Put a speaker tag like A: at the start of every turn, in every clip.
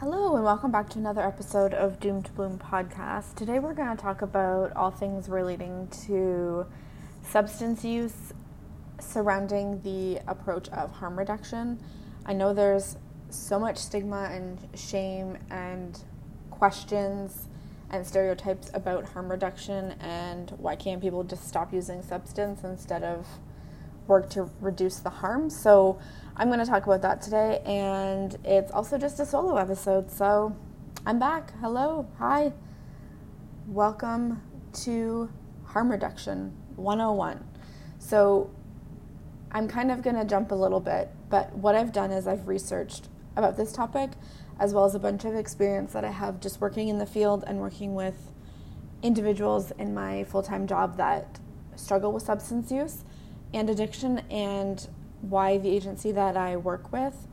A: Hello, and welcome back to another episode of Doom to Bloom podcast. Today, we're going to talk about all things relating to substance use surrounding the approach of harm reduction. I know there's so much stigma and shame and questions and stereotypes about harm reduction and why can't people just stop using substance instead of work to reduce the harm. So, I'm going to talk about that today, and it's also just a solo episode. So I'm back. Hello. Hi. Welcome to Harm Reduction 101. So I'm kind of going to jump a little bit, but what I've done is I've researched about this topic as well as a bunch of experience that I have just working in the field and working with individuals in my full time job that struggle with substance use and addiction and why the agency that I work with,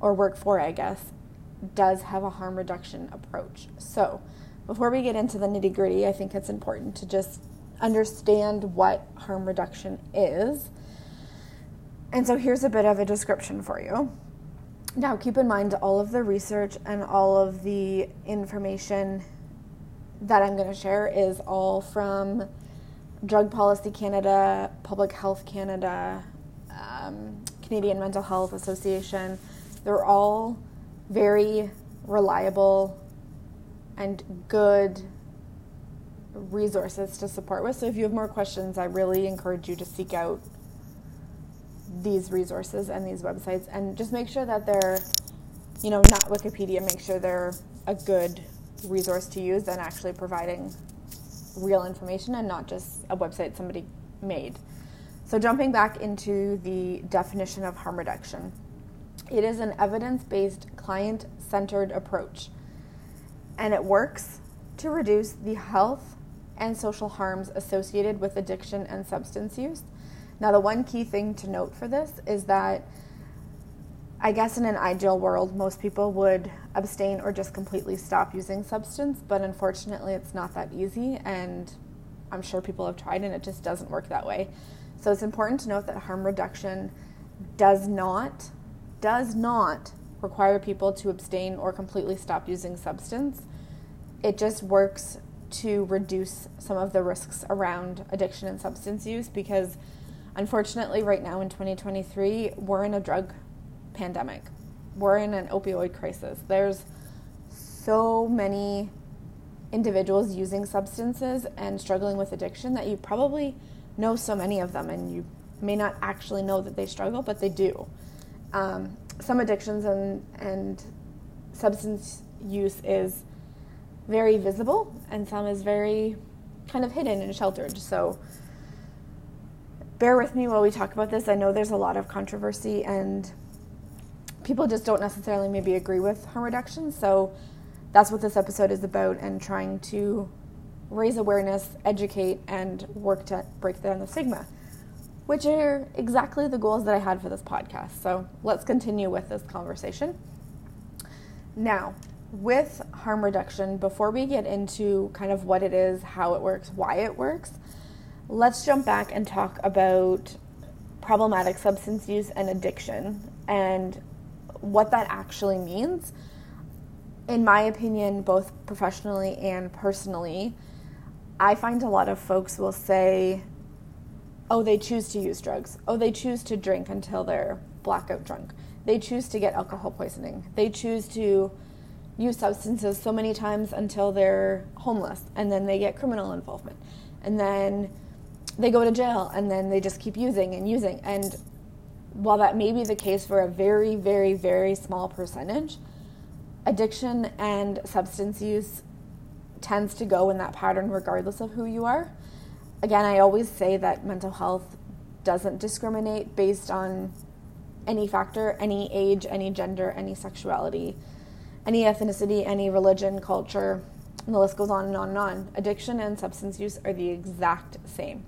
A: or work for, I guess, does have a harm reduction approach. So, before we get into the nitty gritty, I think it's important to just understand what harm reduction is. And so, here's a bit of a description for you. Now, keep in mind all of the research and all of the information that I'm going to share is all from Drug Policy Canada, Public Health Canada, um, Canadian Mental Health Association. They're all very reliable and good resources to support with. So if you have more questions, I really encourage you to seek out these resources and these websites and just make sure that they're, you know, not Wikipedia, make sure they're a good resource to use and actually providing real information and not just a website somebody made. So, jumping back into the definition of harm reduction, it is an evidence based, client centered approach, and it works to reduce the health and social harms associated with addiction and substance use. Now, the one key thing to note for this is that I guess in an ideal world, most people would abstain or just completely stop using substance, but unfortunately, it's not that easy, and I'm sure people have tried and it just doesn't work that way. So it's important to note that harm reduction does not does not require people to abstain or completely stop using substance. It just works to reduce some of the risks around addiction and substance use because unfortunately right now in 2023 we're in a drug pandemic. We're in an opioid crisis. There's so many individuals using substances and struggling with addiction that you probably know so many of them, and you may not actually know that they struggle, but they do. Um, some addictions and, and substance use is very visible, and some is very kind of hidden and sheltered. So, bear with me while we talk about this. I know there's a lot of controversy, and people just don't necessarily maybe agree with harm reduction. So, that's what this episode is about, and trying to raise awareness, educate, and work to break down the stigma, which are exactly the goals that I had for this podcast. So let's continue with this conversation. Now, with harm reduction, before we get into kind of what it is, how it works, why it works, let's jump back and talk about problematic substance use and addiction and what that actually means. In my opinion, both professionally and personally, I find a lot of folks will say, oh, they choose to use drugs. Oh, they choose to drink until they're blackout drunk. They choose to get alcohol poisoning. They choose to use substances so many times until they're homeless and then they get criminal involvement. And then they go to jail and then they just keep using and using. And while that may be the case for a very, very, very small percentage, addiction and substance use tends to go in that pattern regardless of who you are. Again, I always say that mental health doesn't discriminate based on any factor, any age, any gender, any sexuality, any ethnicity, any religion, culture, and the list goes on and on and on. Addiction and substance use are the exact same.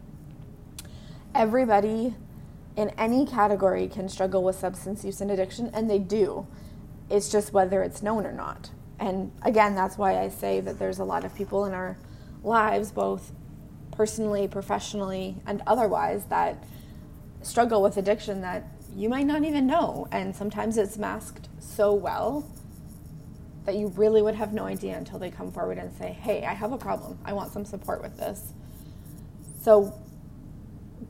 A: Everybody in any category can struggle with substance use and addiction, and they do. It's just whether it's known or not. And again, that's why I say that there's a lot of people in our lives, both personally, professionally, and otherwise, that struggle with addiction that you might not even know. And sometimes it's masked so well that you really would have no idea until they come forward and say, Hey, I have a problem. I want some support with this. So,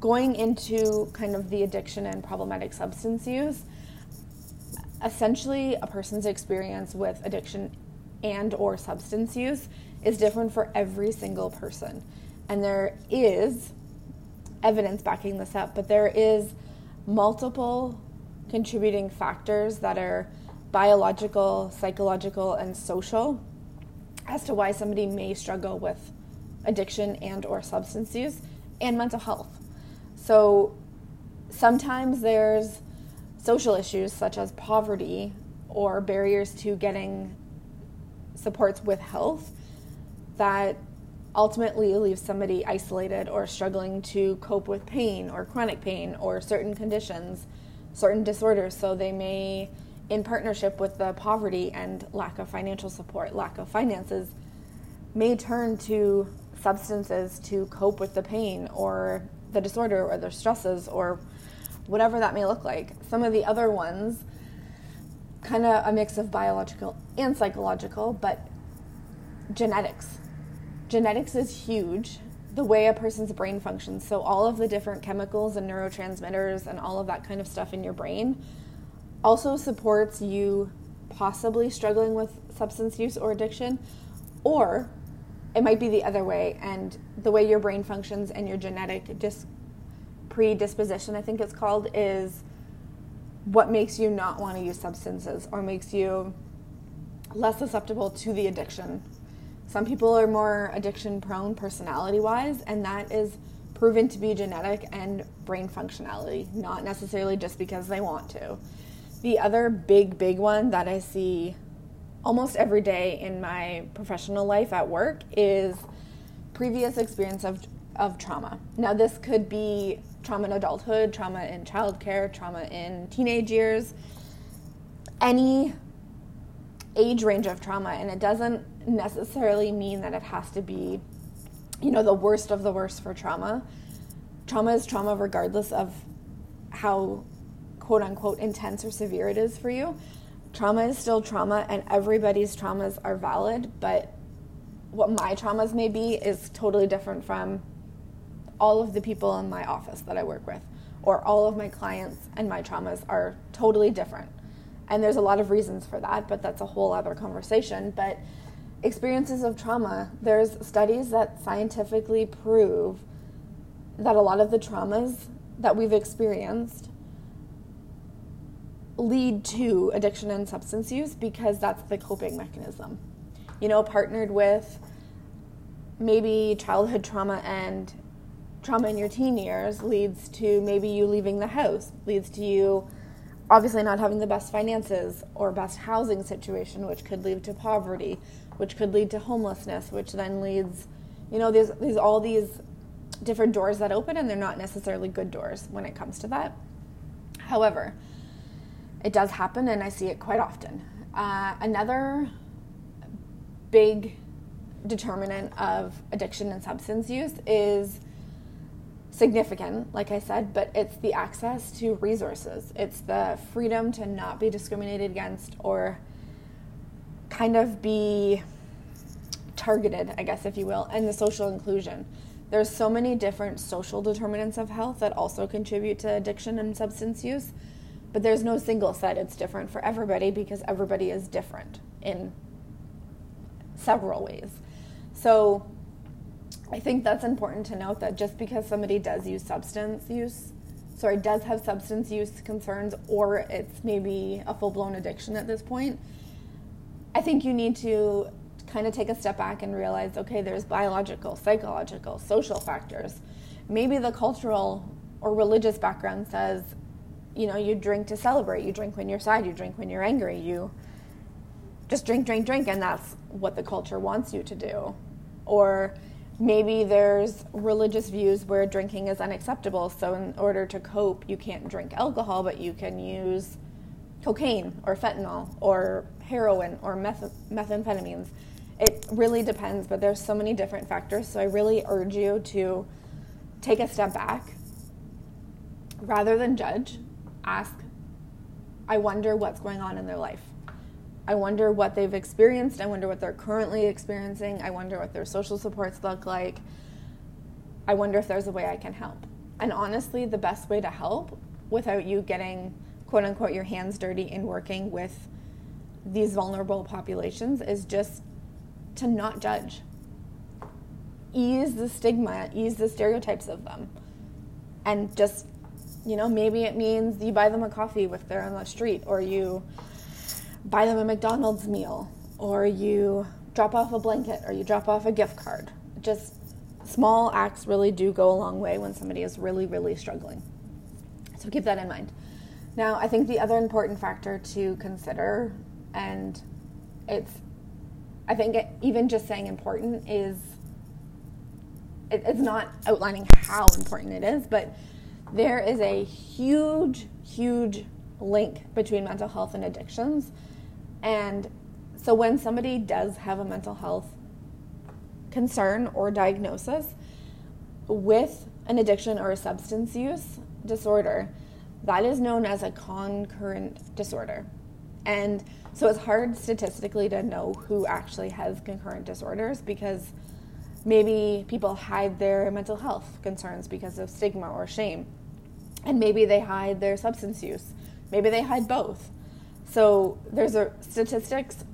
A: going into kind of the addiction and problematic substance use, essentially a person's experience with addiction and or substance use is different for every single person. And there is evidence backing this up, but there is multiple contributing factors that are biological, psychological, and social as to why somebody may struggle with addiction and or substance use and mental health. So sometimes there's social issues such as poverty or barriers to getting supports with health that ultimately leaves somebody isolated or struggling to cope with pain or chronic pain or certain conditions, certain disorders. So they may, in partnership with the poverty and lack of financial support, lack of finances, may turn to substances to cope with the pain or the disorder or their stresses or whatever that may look like. Some of the other ones, kind of a mix of biological and psychological, but genetics. Genetics is huge. The way a person's brain functions. So, all of the different chemicals and neurotransmitters and all of that kind of stuff in your brain also supports you possibly struggling with substance use or addiction, or it might be the other way. And the way your brain functions and your genetic dis- predisposition, I think it's called, is what makes you not want to use substances or makes you less susceptible to the addiction. Some people are more addiction prone personality wise, and that is proven to be genetic and brain functionality, not necessarily just because they want to. The other big, big one that I see almost every day in my professional life at work is previous experience of, of trauma. Now, this could be trauma in adulthood, trauma in childcare, trauma in teenage years, any age range of trauma. And it doesn't necessarily mean that it has to be, you know, the worst of the worst for trauma. Trauma is trauma regardless of how quote unquote intense or severe it is for you trauma is still trauma and everybody's traumas are valid, but what my traumas may be is totally different from all of the people in my office that I work with, or all of my clients and my traumas are totally different. And there's a lot of reasons for that, but that's a whole other conversation. But experiences of trauma, there's studies that scientifically prove that a lot of the traumas that we've experienced lead to addiction and substance use because that's the coping mechanism. You know, partnered with maybe childhood trauma and trauma in your teen years leads to maybe you leaving the house, leads to you obviously not having the best finances or best housing situation, which could lead to poverty, which could lead to homelessness, which then leads, you know, there's, there's all these different doors that open and they're not necessarily good doors when it comes to that. However, it does happen, and I see it quite often. Uh, another big determinant of addiction and substance use is significant, like I said, but it's the access to resources. It's the freedom to not be discriminated against or kind of be targeted, I guess, if you will, and the social inclusion. There's so many different social determinants of health that also contribute to addiction and substance use but there's no single set. It's different for everybody because everybody is different in several ways. So I think that's important to note that just because somebody does use substance use, sorry, does have substance use concerns, or it's maybe a full blown addiction at this point, I think you need to kind of take a step back and realize okay, there's biological, psychological, social factors. Maybe the cultural or religious background says you know, you drink to celebrate. You drink when you're sad. You drink when you're angry. You just drink, drink, drink, and that's what the culture wants you to do. Or maybe there's religious views where drinking is unacceptable. So, in order to cope, you can't drink alcohol, but you can use cocaine or fentanyl or heroin or meth- methamphetamines. It really depends, but there's so many different factors. So, I really urge you to take a step back rather than judge ask, I wonder what's going on in their life. I wonder what they've experienced. I wonder what they're currently experiencing. I wonder what their social supports look like. I wonder if there's a way I can help. And honestly, the best way to help without you getting quote unquote your hands dirty in working with these vulnerable populations is just to not judge. Ease the stigma, ease the stereotypes of them. And just, you know, maybe it means you buy them a coffee if they're on the street, or you buy them a McDonald's meal, or you drop off a blanket, or you drop off a gift card. Just small acts really do go a long way when somebody is really, really struggling. So keep that in mind. Now, I think the other important factor to consider, and it's, I think it, even just saying important is, it, it's not outlining how important it is, but there is a huge, huge link between mental health and addictions. And so when somebody does have a mental health concern or diagnosis with an addiction or a substance use disorder, that is known as a concurrent disorder. And so it's hard statistically to know who actually has concurrent disorders because maybe people hide their mental health concerns because of stigma or shame. And maybe they hide their substance use. Maybe they hide both. So there's a statistics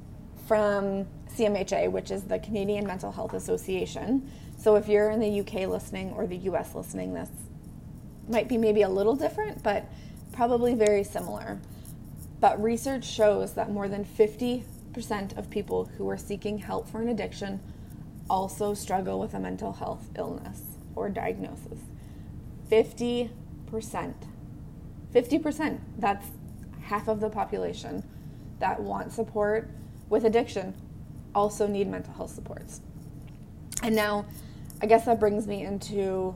A: from CMHA, which is the Canadian Mental Health Association. So if you're in the UK listening or the US listening, this might be maybe a little different, but probably very similar. But research shows that more than 50% of people who are seeking help for an addiction also struggle with a mental health illness or diagnosis. 50%. 50%. That's half of the population that want support with addiction also need mental health supports. And now, I guess that brings me into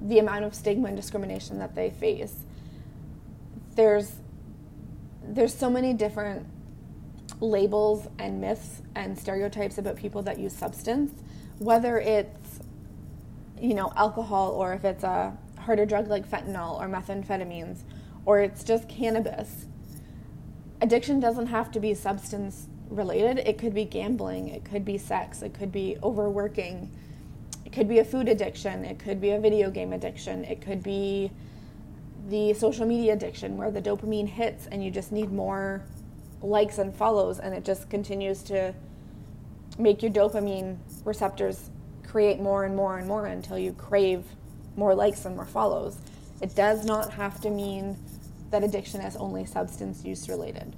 A: the amount of stigma and discrimination that they face. There's there's so many different labels and myths and stereotypes about people that use substance, whether it's you know alcohol or if it's a harder drug like fentanyl or methamphetamines or it's just cannabis. Addiction doesn't have to be substance related. It could be gambling, it could be sex, it could be overworking, it could be a food addiction, it could be a video game addiction, it could be the social media addiction where the dopamine hits and you just need more likes and follows and it just continues to make your dopamine receptors create more and more and more until you crave more likes and more follows. It does not have to mean that addiction is only substance use related.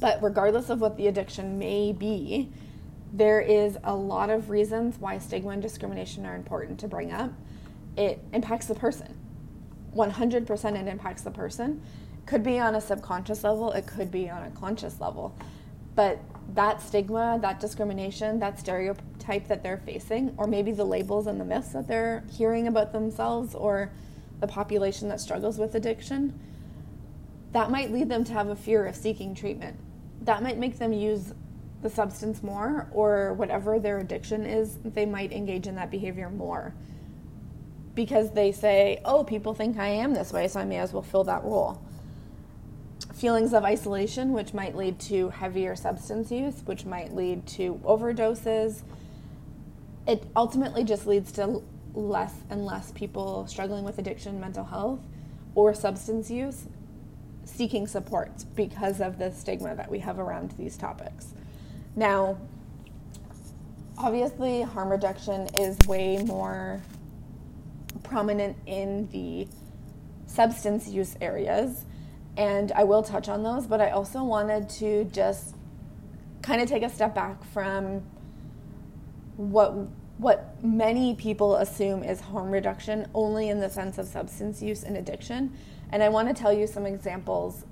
A: But regardless of what the addiction may be, there is a lot of reasons why stigma and discrimination are important to bring up. It impacts the person. 100% it impacts the person. Could be on a subconscious level, it could be on a conscious level. But that stigma, that discrimination, that stereotype that they're facing, or maybe the labels and the myths that they're hearing about themselves or the population that struggles with addiction, that might lead them to have a fear of seeking treatment that might make them use the substance more or whatever their addiction is, they might engage in that behavior more because they say, oh, people think I am this way, so I may as well fill that role. Feelings of isolation, which might lead to heavier substance use, which might lead to overdoses. It ultimately just leads to less and less people struggling with addiction, mental health, or substance use seeking support because of the stigma that we have around these topics. Now, obviously, harm reduction is way more prominent in the substance use areas, and I will touch on those, but I also wanted to just kind of take a step back from what what many people assume is harm reduction only in the sense of substance use and addiction and I want to tell you some examples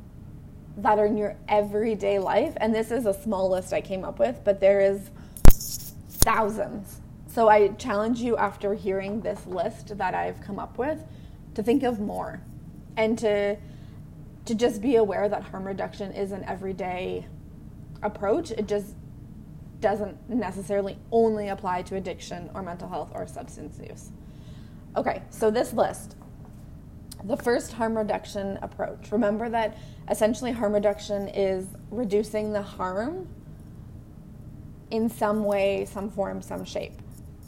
A: that are in your everyday life. And this is a small list I came up with, but there is thousands. So I challenge you after hearing this list that I've come up with to think of more and to to just be aware that harm reduction is an everyday approach. It just doesn't necessarily only apply to addiction or mental health or substance use. Okay, so this list the first harm reduction approach. Remember that essentially harm reduction is reducing the harm in some way, some form, some shape,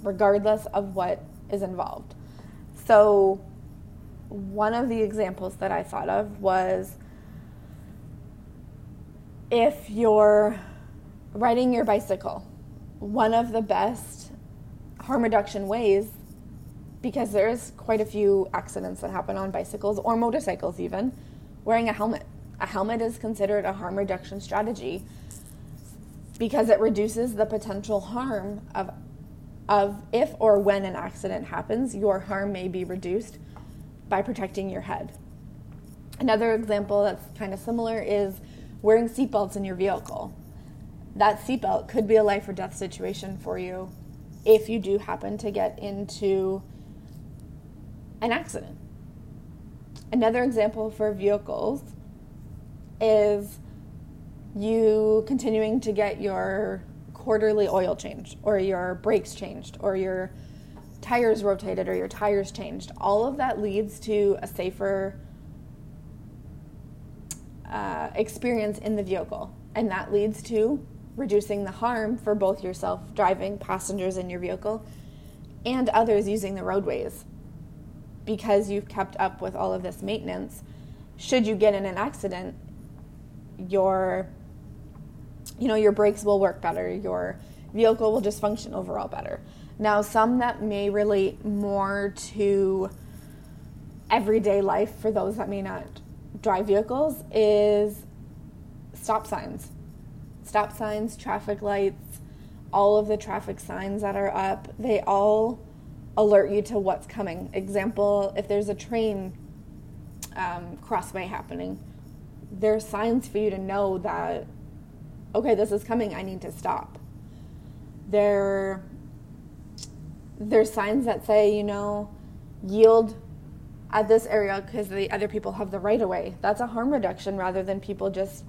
A: regardless of what is involved. So, one of the examples that I thought of was if you're riding your bicycle, one of the best harm reduction ways, because there's quite a few accidents that happen on bicycles or motorcycles, even, wearing a helmet. A helmet is considered a harm reduction strategy because it reduces the potential harm of of if or when an accident happens, your harm may be reduced by protecting your head. Another example that's kind of similar is wearing seatbelts in your vehicle. That seatbelt could be a life or death situation for you if you do happen to get into an accident. Another example for vehicles is you continuing to get your quarterly oil change or your brakes changed or your tires rotated or your tires changed. All of that leads to a safer uh, experience in the vehicle, and that leads to reducing the harm for both yourself driving, passengers in your vehicle, and others using the roadways because you've kept up with all of this maintenance. Should you get in an accident, your you know, your brakes will work better, your vehicle will just function overall better. Now, some that may relate more to everyday life for those that may not drive vehicles is stop signs. Stop signs, traffic lights, all of the traffic signs that are up, they all alert you to what's coming. Example, if there's a train um, crossway happening, there's signs for you to know that okay, this is coming, I need to stop. There, there's signs that say, you know, yield at this area because the other people have the right of way. That's a harm reduction rather than people just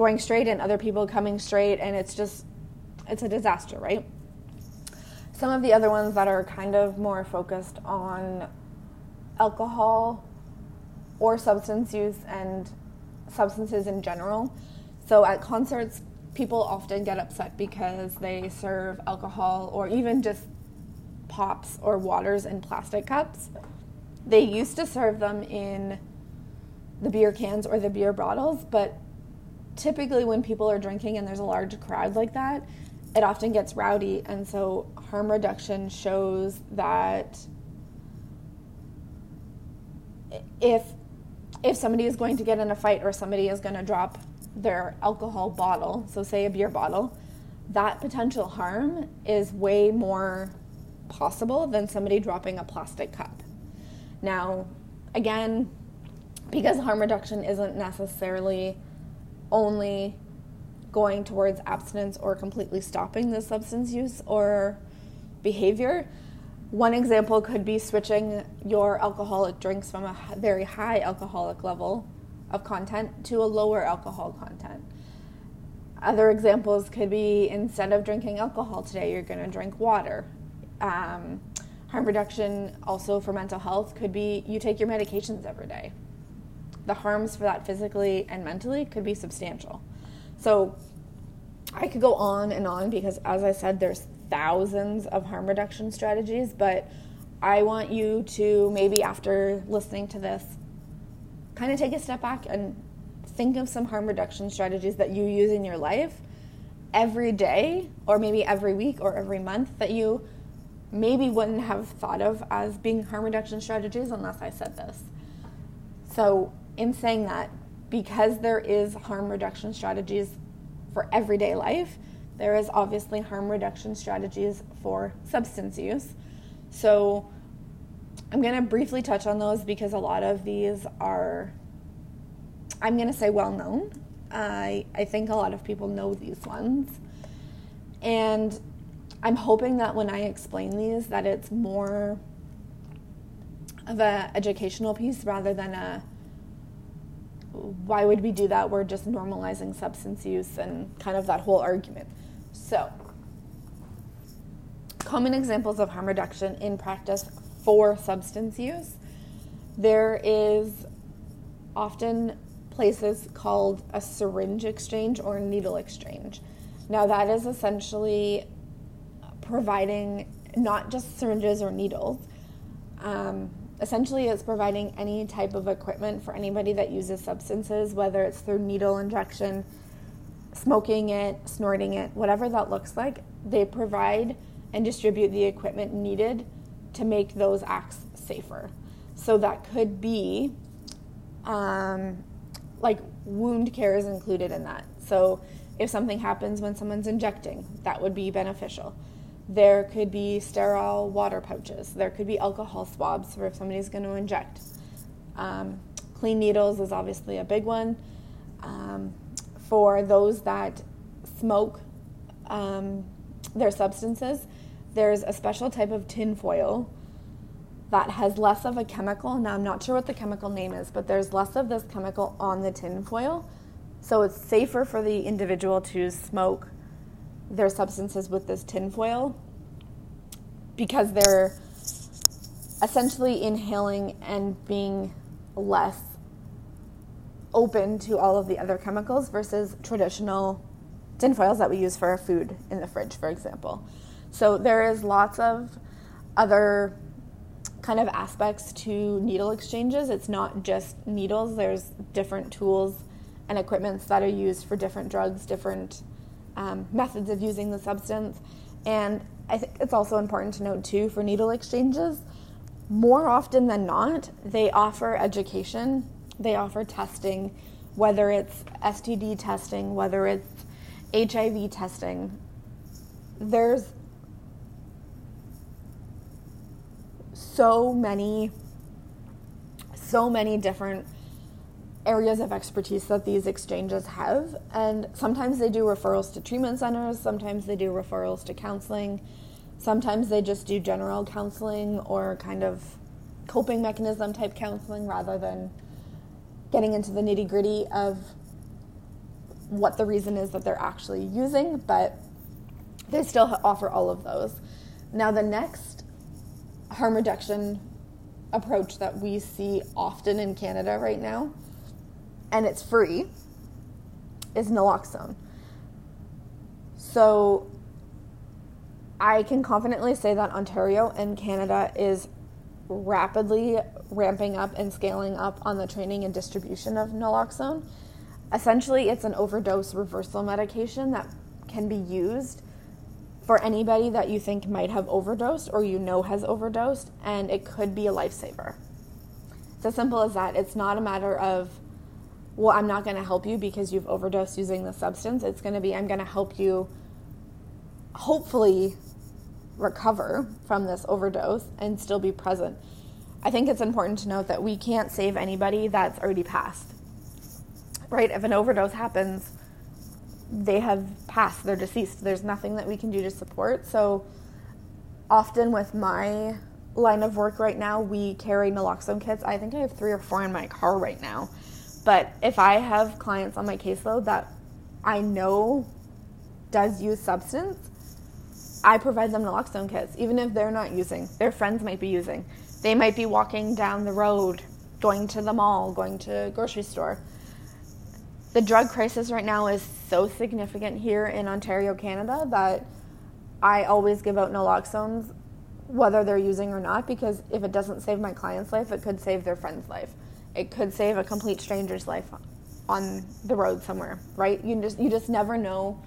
A: going straight and other people coming straight, and it's just, it's a disaster, right? Some of the other ones that are kind of more focused on alcohol or substance use and substances in general so at concerts, people often get upset because they serve alcohol or even just pops or waters in plastic cups. They used to serve them in the beer cans or the beer bottles, but typically when people are drinking and there's a large crowd like that, it often gets rowdy. And so harm reduction shows that if if somebody is going to get in a fight or somebody is going to drop their alcohol bottle, so say a beer bottle, that potential harm is way more possible than somebody dropping a plastic cup. Now, again, because harm reduction isn't necessarily only going towards abstinence or completely stopping the substance use or behavior, one example could be switching your alcoholic drinks from a very high alcoholic level of content to a lower alcohol content. Other examples could be instead of drinking alcohol today, you're going to drink water. Um, harm reduction, also for mental health, could be you take your medications every day. The harms for that physically and mentally could be substantial. So I could go on and on because, as I said, there's thousands of harm reduction strategies, but I want you to maybe after listening to this kind of take a step back and think of some harm reduction strategies that you use in your life every day or maybe every week or every month that you maybe wouldn't have thought of as being harm reduction strategies unless I said this. So, in saying that, because there is harm reduction strategies for everyday life, there is obviously harm reduction strategies for substance use. So, I'm going to briefly touch on those because a lot of these are, I'm going to say, well known. I, I think a lot of people know these ones. And I'm hoping that when I explain these that it's more of an educational piece rather than a why would we do that? We're just normalizing substance use and kind of that whole argument. So, common examples of harm reduction in practice for substance use There is often places called a syringe exchange or needle exchange. Now, that is essentially providing not just syringes or needles. Um, essentially, it's providing any type of equipment for anybody that uses substances, whether it's through needle injection, smoking it, snorting it, whatever that looks like. They provide and distribute the equipment needed to make those acts safer. So that could be um, like wound care is included in that. So if something happens when someone's injecting, that would be beneficial. There could be sterile water pouches. There could be alcohol swabs for if somebody's going to inject. Um, clean needles is obviously a big one. Um, for those that smoke um, their substances, there's a special type of tinfoil that has less of a chemical. Now, I'm not sure what the chemical name is, but there's less of this chemical on the tinfoil. So it's safer for the individual to smoke their substances with this tinfoil because they're essentially inhaling and being less open to all of the other chemicals versus traditional tinfoils that we use for our food in the fridge, for example. So there is lots of other kind of aspects to needle exchanges. It's not just needles, there's different tools and equipments that are used for different drugs, different um, methods of using the substance. And I think it's also important to note, too, for needle exchanges, more often than not, they offer education, they offer testing, whether it's STD testing, whether it's HIV testing. There's so many, so many different areas of expertise that these exchanges have. And sometimes they do referrals to treatment centers, sometimes they do referrals to counseling, sometimes they just do general counseling or kind of coping mechanism type counseling rather than getting into the nitty gritty of what the reason is that they're actually using, but they still offer all of those. Now, the next harm reduction approach that we see often in Canada right now, and it's free, is naloxone. So I can confidently say that Ontario and Canada is rapidly ramping up and scaling up on the training and distribution of naloxone. Essentially, it's an overdose reversal medication that can be used for anybody that you think might have overdosed or you know has overdosed, and it could be a lifesaver. It's as simple as that. It's not a matter of, well, I'm not going to help you because you've overdosed using the substance. It's going to be, I'm going to help you hopefully recover from this overdose and still be present. I think it's important to note that we can't save anybody that's already passed. Right? If an overdose happens, they have passed, they're deceased. There's nothing that we can do to support. So often with my line of work right now, we carry naloxone kits. I think I have three or four in my car right now. But if I have clients on my caseload that I know does use substance, I provide them naloxone kits, even if they're not using. Their friends might be using. They might be walking down the road, going to the mall, going to a grocery store the drug crisis right now is so significant here in Ontario, Canada, that I always give out naloxones whether they're using or not because if it doesn't save my client's life, it could save their friend's life. It could save a complete stranger's life on the road somewhere, right? You just you just never know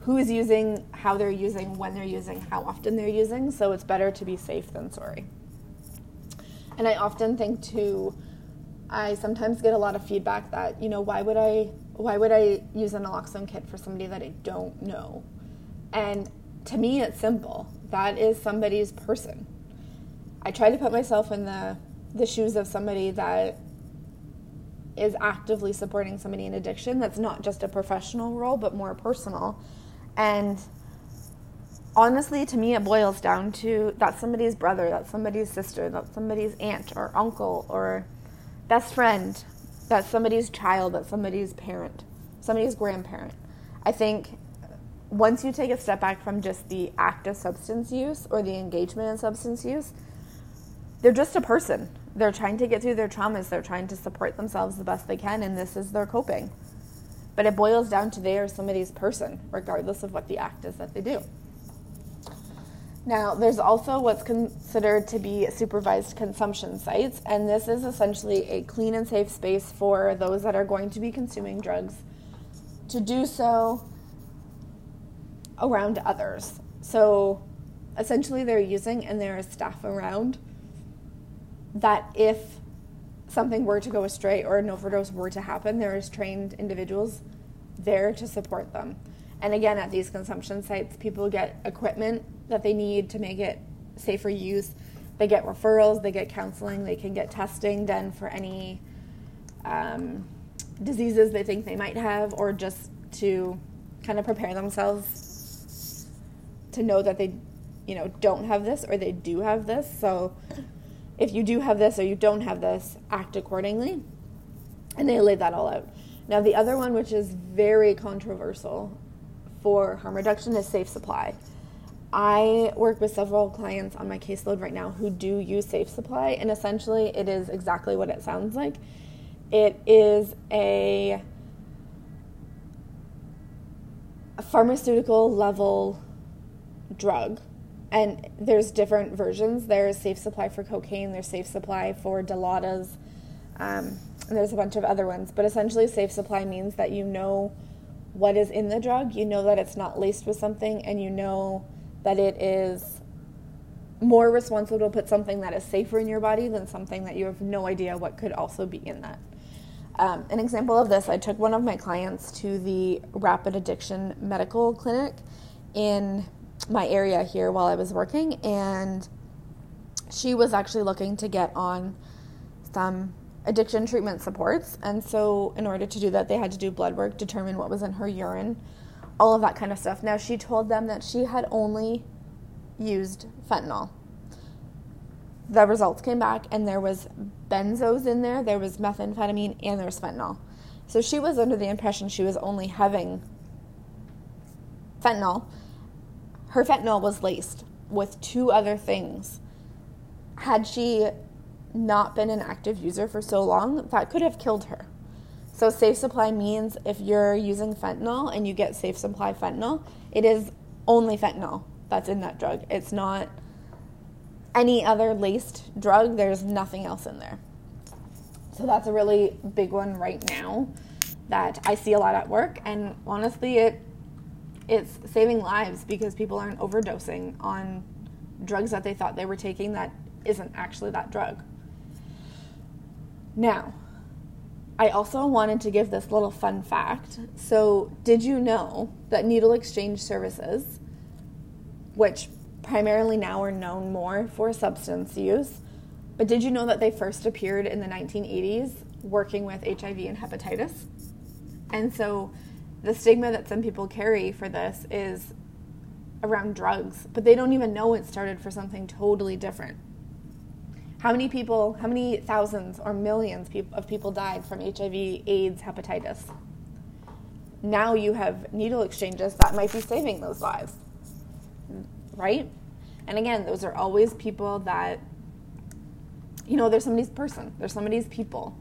A: who's using, how they're using, when they're using, how often they're using, so it's better to be safe than sorry. And I often think too I sometimes get a lot of feedback that, you know, why would I why would I use a naloxone kit for somebody that I don't know? And to me it's simple. That is somebody's person. I try to put myself in the the shoes of somebody that is actively supporting somebody in addiction that's not just a professional role but more personal. And honestly, to me, it boils down to that's somebody's brother, that's somebody's sister, that's somebody's aunt or uncle or best friend, that's somebody's child, that's somebody's parent, somebody's grandparent. I think once you take a step back from just the act of substance use or the engagement in substance use, they're just a person. they're trying to get through their traumas, they're trying to support themselves the best they can, and this is their coping. But it boils down to they are somebody's person, regardless of what the act is that they do. Now, there's also what's considered to be supervised consumption sites, and this is essentially a clean and safe space for those that are going to be consuming drugs to do so around others. So, essentially, they're using, and there is staff around that if something were to go astray or an overdose were to happen, there is trained individuals there to support them. And again, at these consumption sites, people get equipment that they need to make it safer use. They get referrals, they get counseling, they can get testing done for any um, diseases they think they might have, or just to kind of prepare themselves to know that they, you know, don't have this or they do have this. So if you do have this or you don't have this, act accordingly. And they laid that all out. Now, the other one, which is very controversial, for harm reduction is safe supply. I work with several clients on my caseload right now who do use Safe Supply, and essentially it is exactly what it sounds like. It is a, a pharmaceutical level drug, and there's different versions. There's Safe Supply for cocaine, there's Safe Supply for Dilaudids, um, and there's a bunch of other ones. But essentially, Safe Supply means that you know what is in the drug, you know that it's not laced with something, and you know that it is more responsible to put something that is safer in your body than something that you have no idea what could also be in that. Um, an example of this I took one of my clients to the rapid addiction medical clinic in my area here while I was working, and she was actually looking to get on some addiction treatment supports. And so, in order to do that, they had to do blood work, determine what was in her urine, all of that kind of stuff. Now, she told them that she had only used fentanyl. The results came back, and there was benzos in there, there was methamphetamine, and there was fentanyl. So she was under the impression she was only having fentanyl. Her fentanyl was laced with two other things. Had she not been an active user for so long, that could have killed her. So, safe supply means if you're using fentanyl and you get safe supply fentanyl, it is only fentanyl that's in that drug. It's not any other laced drug, there's nothing else in there. So, that's a really big one right now that I see a lot at work. And honestly, it it's saving lives because people aren't overdosing on drugs that they thought they were taking that isn't actually that drug. Now, I also wanted to give this little fun fact. So, did you know that needle exchange services, which primarily now are known more for substance use, but did you know that they first appeared in the 1980s working with HIV and hepatitis? And so, the stigma that some people carry for this is around drugs, but they don't even know it started for something totally different. How many people, how many thousands or millions of people died from HIV, AIDS, hepatitis? Now you have needle exchanges that might be saving those lives, right? And again, those are always people that, you know, there's somebody's person, there's somebody's people.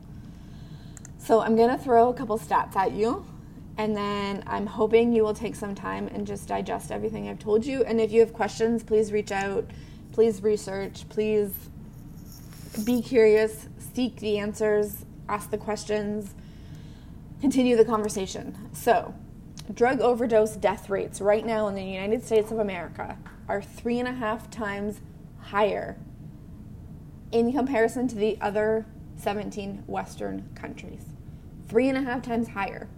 A: So I'm going to throw a couple stats at you, and then I'm hoping you will take some time and just digest everything I've told you. And if you have questions, please reach out, please research, please be curious, seek the answers, ask the questions, continue the conversation. So, drug overdose death rates right now in the United States of America are three and a half times higher in comparison to the other 17 Western countries. Three and a half times higher.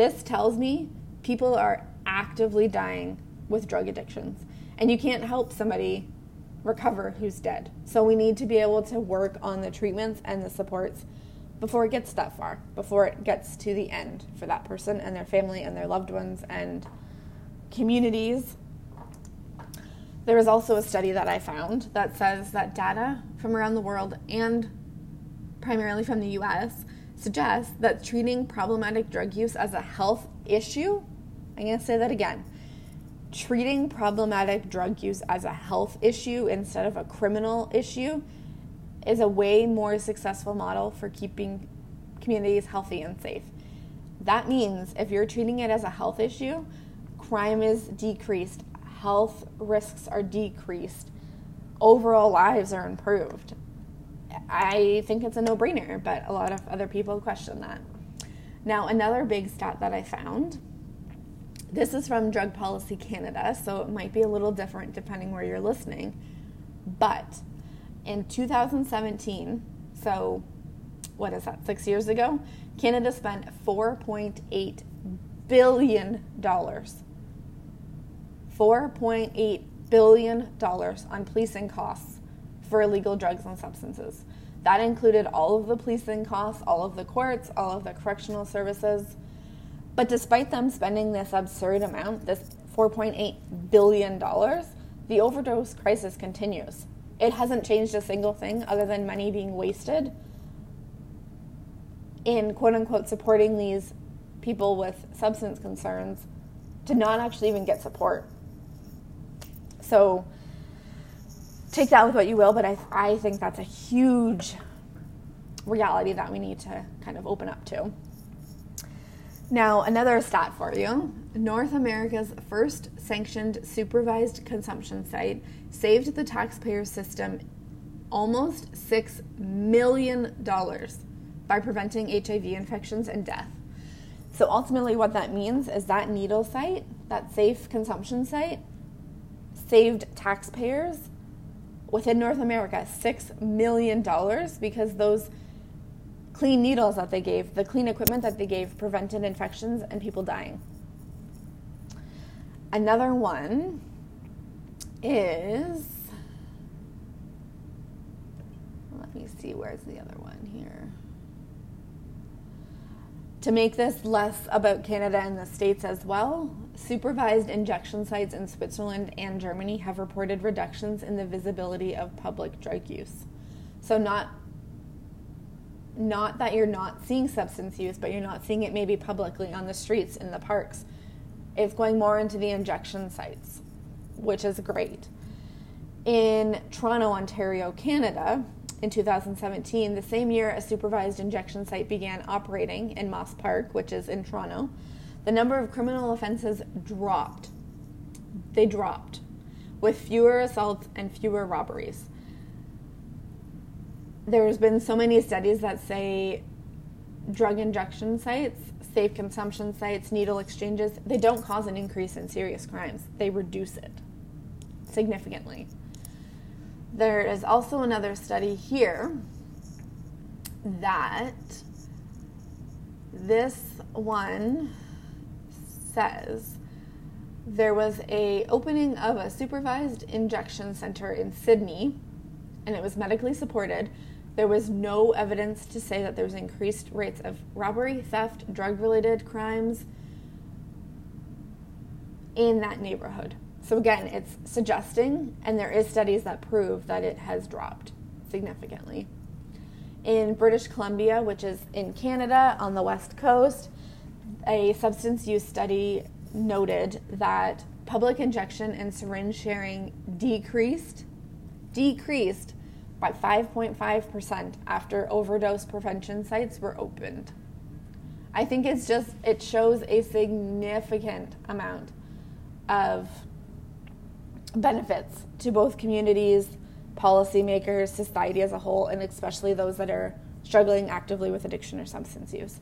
A: This tells me people are actively dying with drug addictions. And you can't help somebody recover who's dead. So we need to be able to work on the treatments and the supports before it gets that far, before it gets to the end for that person and their family and their loved ones and communities. There is also a study that I found that says that data from around the world and primarily from the US suggests that treating problematic drug use as a health issue, I'm going to say that again, treating problematic drug use as a health issue instead of a criminal issue is a way more successful model for keeping communities healthy and safe. That means if you're treating it as a health issue, crime is decreased, health risks are decreased, overall lives are improved. I think it's a no brainer, but a lot of other people question that. Now, another big stat that I found this is from Drug Policy Canada, so it might be a little different depending where you're listening. But in 2017, so what is that, six years ago, Canada spent $4.8 billion. $4.8 billion on policing costs for illegal drugs and substances. That included all of the policing costs, all of the courts, all of the correctional services. But despite them spending this absurd amount, this $4.8 billion, the overdose crisis continues. It hasn't changed a single thing other than money being wasted in quote unquote supporting these people with substance concerns to not actually even get support. So take that with what you will, but I, I think that's a huge reality that we need to kind of open up to. Now, another stat for you North America's first sanctioned supervised consumption site saved the taxpayer system almost $6 million by preventing HIV infections and death. So, ultimately, what that means is that needle site, that safe consumption site, saved taxpayers within North America $6 million because those clean needles that they gave, the clean equipment that they gave prevented infections and people dying. Another one is let me see where's the other one here. To make this less about Canada and the States as well, supervised injection sites in Switzerland and Germany have reported reductions in the visibility of public drug use. So, not not that you're not seeing substance use, but you're not seeing it maybe publicly on the streets, in the parks. It's going more into the injection sites, which is great. In Toronto, Ontario, Canada, in 2017, the same year a supervised injection site began operating in Moss Park, which is in Toronto, the number of criminal offenses dropped. They dropped, with fewer assaults and fewer robberies there's been so many studies that say drug injection sites, safe consumption sites, needle exchanges, they don't cause an increase in serious crimes. They reduce it significantly. There is also another study here that this one says there was a opening of a supervised injection center in Sydney and it was medically supported there was no evidence to say that there was increased rates of robbery, theft, drug related crimes in that neighborhood. So again, it's suggesting, and there is studies that prove that it has dropped significantly. In British Columbia, which is in Canada on the west coast, a substance use study noted that public injection and syringe sharing decreased decreased by 5.5% after overdose prevention sites were opened. I think it's just, it shows a significant amount of benefits to both communities, policymakers, society as a whole, and especially those that are struggling actively with addiction or substance use.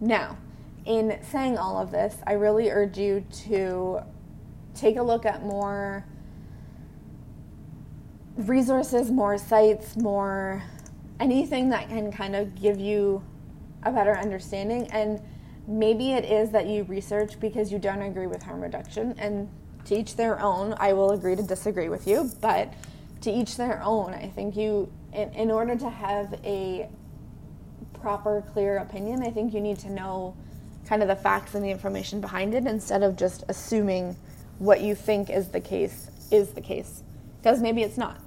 A: Now, in saying all of this, I really urge you to take a look at more resources, more sites, more anything that can kind of give you a better understanding. And maybe it is that you research because you don't agree with harm reduction. And to each their own, I will agree to disagree with you, but to each their own. I think you, in, in order to have a proper, clear opinion, I think you need to know kind of the facts and the information behind it instead of just assuming what you think is the case is the case. Because maybe it's not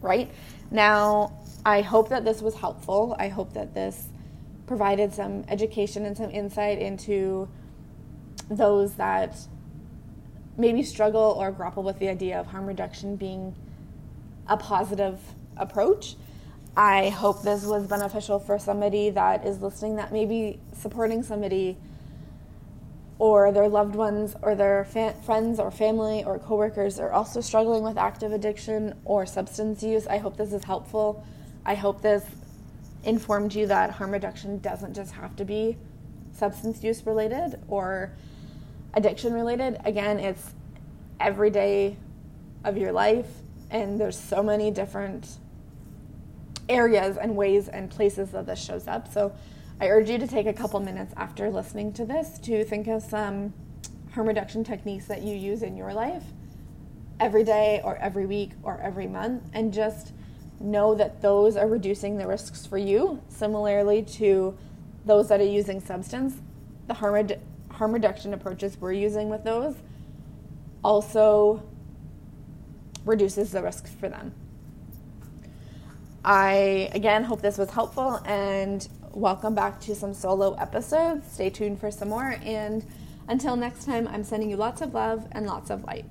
A: right? Now, I hope that this was helpful. I hope that this provided some education and some insight into those that maybe struggle or grapple with the idea of harm reduction being a positive approach. I hope this was beneficial for somebody that is listening that may be supporting somebody or their loved ones or their fa- friends or family or coworkers are also struggling with active addiction or substance use. I hope this is helpful. I hope this informed you that harm reduction doesn't just have to be substance use related or addiction related. Again, it's every day of your life, and there's so many different areas and ways and places that this shows up. So I urge you to take a couple minutes after listening to this to think of some harm reduction techniques that you use in your life every day or every week or every month and just know that those are reducing the risks for you similarly to those that are using substance the harm, harm reduction approaches we're using with those also reduces the risks for them i again hope this was helpful and welcome back to some solo episodes. Stay tuned for some more and until next time i'm sending you lots of love and lots of light